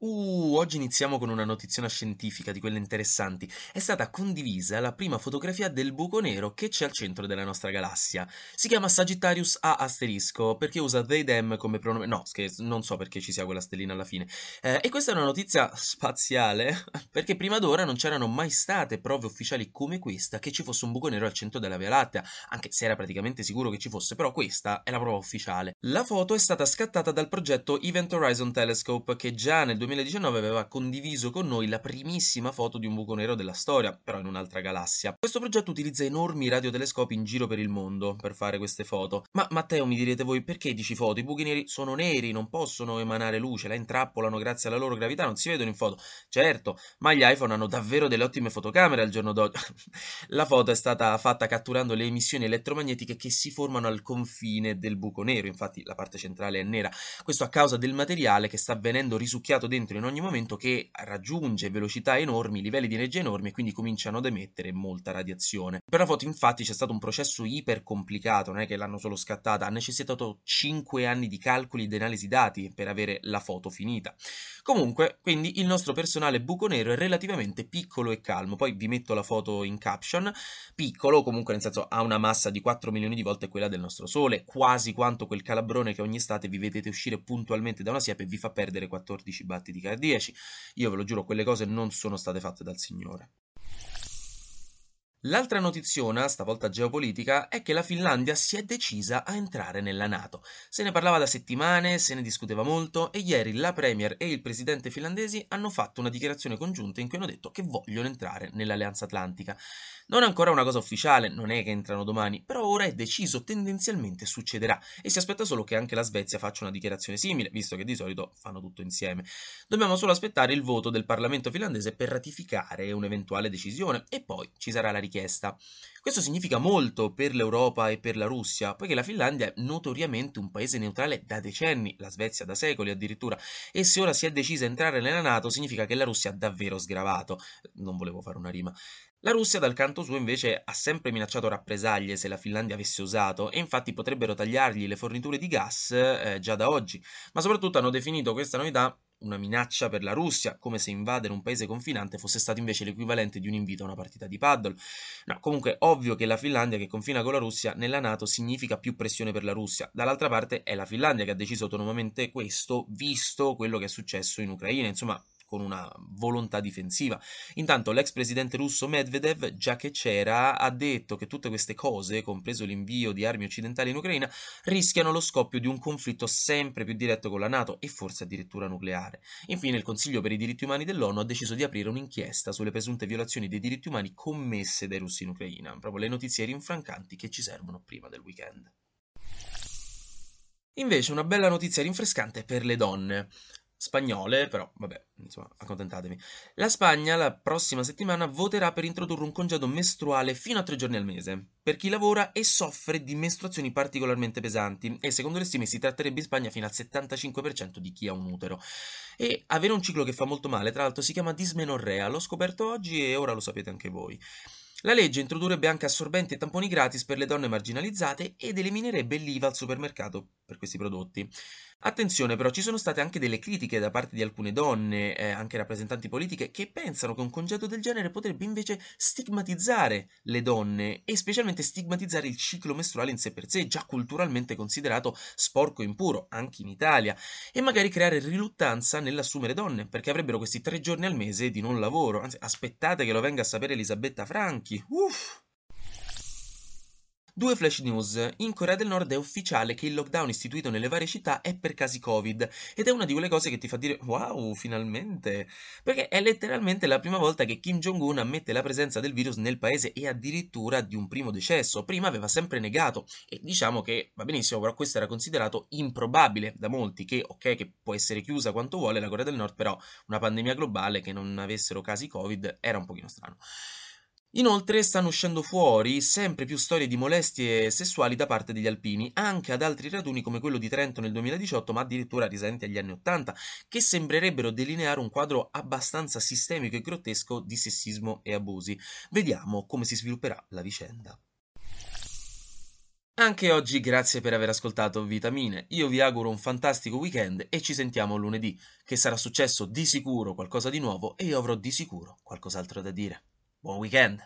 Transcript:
Uh, oggi iniziamo con una notiziona scientifica di quelle interessanti. È stata condivisa la prima fotografia del buco nero che c'è al centro della nostra galassia. Si chiama Sagittarius A asterisco perché usa they them come pronome. No, scherzo, non so perché ci sia quella stellina alla fine. Eh, e questa è una notizia spaziale perché prima d'ora non c'erano mai state prove ufficiali come questa che ci fosse un buco nero al centro della Via Lattea, anche se era praticamente sicuro che ci fosse, però questa è la prova ufficiale. La foto è stata scattata dal progetto Event Horizon Telescope che già nel 2019 aveva condiviso con noi la primissima foto di un buco nero della storia, però in un'altra galassia. Questo progetto utilizza enormi radiotelescopi in giro per il mondo per fare queste foto. Ma Matteo, mi direte voi, perché dici foto? I buchi neri sono neri, non possono emanare luce, la intrappolano grazie alla loro gravità, non si vedono in foto. Certo, ma gli iPhone hanno davvero delle ottime fotocamere al giorno d'oggi. la foto è stata fatta catturando le emissioni elettromagnetiche che si formano al confine del buco nero, infatti la parte centrale è nera. Questo a causa del materiale che sta venendo risucchiato dentro in ogni momento che raggiunge velocità enormi, livelli di energia enormi e quindi cominciano ad emettere molta radiazione. Per la foto infatti c'è stato un processo iper complicato, non è che l'hanno solo scattata, ha necessitato 5 anni di calcoli ed analisi dati per avere la foto finita. Comunque, quindi il nostro personale buco nero è relativamente piccolo e calmo, poi vi metto la foto in caption, piccolo comunque nel senso ha una massa di 4 milioni di volte quella del nostro Sole, quasi quanto quel calabrone che ogni estate vi vedete uscire puntualmente da una siepe e vi fa perdere 14 battiti cardiaci. Io ve lo giuro, quelle cose non sono state fatte dal Signore. L'altra notiziona, stavolta geopolitica, è che la Finlandia si è decisa a entrare nella Nato. Se ne parlava da settimane, se ne discuteva molto e ieri la Premier e il presidente finlandesi hanno fatto una dichiarazione congiunta in cui hanno detto che vogliono entrare nell'Alleanza Atlantica. Non è ancora una cosa ufficiale, non è che entrano domani, però ora è deciso, tendenzialmente succederà e si aspetta solo che anche la Svezia faccia una dichiarazione simile, visto che di solito fanno tutto insieme. Dobbiamo solo aspettare il voto del Parlamento finlandese per ratificare un'eventuale decisione e poi ci sarà la richiesta. Questo significa molto per l'Europa e per la Russia, poiché la Finlandia è notoriamente un paese neutrale da decenni, la Svezia da secoli addirittura, e se ora si è decisa a entrare nella Nato significa che la Russia ha davvero sgravato. Non volevo fare una rima. La Russia, dal canto suo, invece, ha sempre minacciato rappresaglie se la Finlandia avesse osato, e infatti potrebbero tagliargli le forniture di gas eh, già da oggi. Ma soprattutto hanno definito questa novità una minaccia per la Russia, come se invadere un paese confinante fosse stato invece l'equivalente di un invito a una partita di paddle. No, comunque ovvio che la Finlandia che confina con la Russia nella Nato significa più pressione per la Russia. Dall'altra parte è la Finlandia che ha deciso autonomamente questo, visto quello che è successo in Ucraina. Insomma, con una volontà difensiva. Intanto l'ex presidente russo Medvedev, già che c'era, ha detto che tutte queste cose, compreso l'invio di armi occidentali in Ucraina, rischiano lo scoppio di un conflitto sempre più diretto con la Nato e forse addirittura nucleare. Infine il Consiglio per i diritti umani dell'ONU ha deciso di aprire un'inchiesta sulle presunte violazioni dei diritti umani commesse dai russi in Ucraina, proprio le notizie rinfrancanti che ci servono prima del weekend. Invece una bella notizia rinfrescante per le donne spagnole, però vabbè, insomma, accontentatevi. La Spagna la prossima settimana voterà per introdurre un congedo mestruale fino a tre giorni al mese per chi lavora e soffre di mestruazioni particolarmente pesanti e secondo le stime si tratterebbe in Spagna fino al 75% di chi ha un utero. E avere un ciclo che fa molto male, tra l'altro, si chiama dismenorrea, l'ho scoperto oggi e ora lo sapete anche voi. La legge introdurrebbe anche assorbenti e tamponi gratis per le donne marginalizzate ed eliminerebbe l'IVA al supermercato per questi prodotti. Attenzione però, ci sono state anche delle critiche da parte di alcune donne, eh, anche rappresentanti politiche, che pensano che un congedo del genere potrebbe invece stigmatizzare le donne e specialmente stigmatizzare il ciclo mestruale in sé per sé, già culturalmente considerato sporco e impuro, anche in Italia, e magari creare riluttanza nell'assumere donne, perché avrebbero questi tre giorni al mese di non lavoro. Anzi, aspettate che lo venga a sapere Elisabetta Franchi. Uff! Due flash news. In Corea del Nord è ufficiale che il lockdown istituito nelle varie città è per casi Covid ed è una di quelle cose che ti fa dire wow, finalmente! Perché è letteralmente la prima volta che Kim Jong-un ammette la presenza del virus nel paese e addirittura di un primo decesso. Prima aveva sempre negato e diciamo che va benissimo, però questo era considerato improbabile da molti che ok che può essere chiusa quanto vuole la Corea del Nord, però una pandemia globale che non avessero casi Covid era un pochino strano. Inoltre stanno uscendo fuori sempre più storie di molestie sessuali da parte degli alpini, anche ad altri raduni come quello di Trento nel 2018, ma addirittura risalenti agli anni Ottanta, che sembrerebbero delineare un quadro abbastanza sistemico e grottesco di sessismo e abusi. Vediamo come si svilupperà la vicenda. Anche oggi grazie per aver ascoltato Vitamine. Io vi auguro un fantastico weekend e ci sentiamo lunedì, che sarà successo di sicuro qualcosa di nuovo e io avrò di sicuro qualcos'altro da dire. Buon weekend!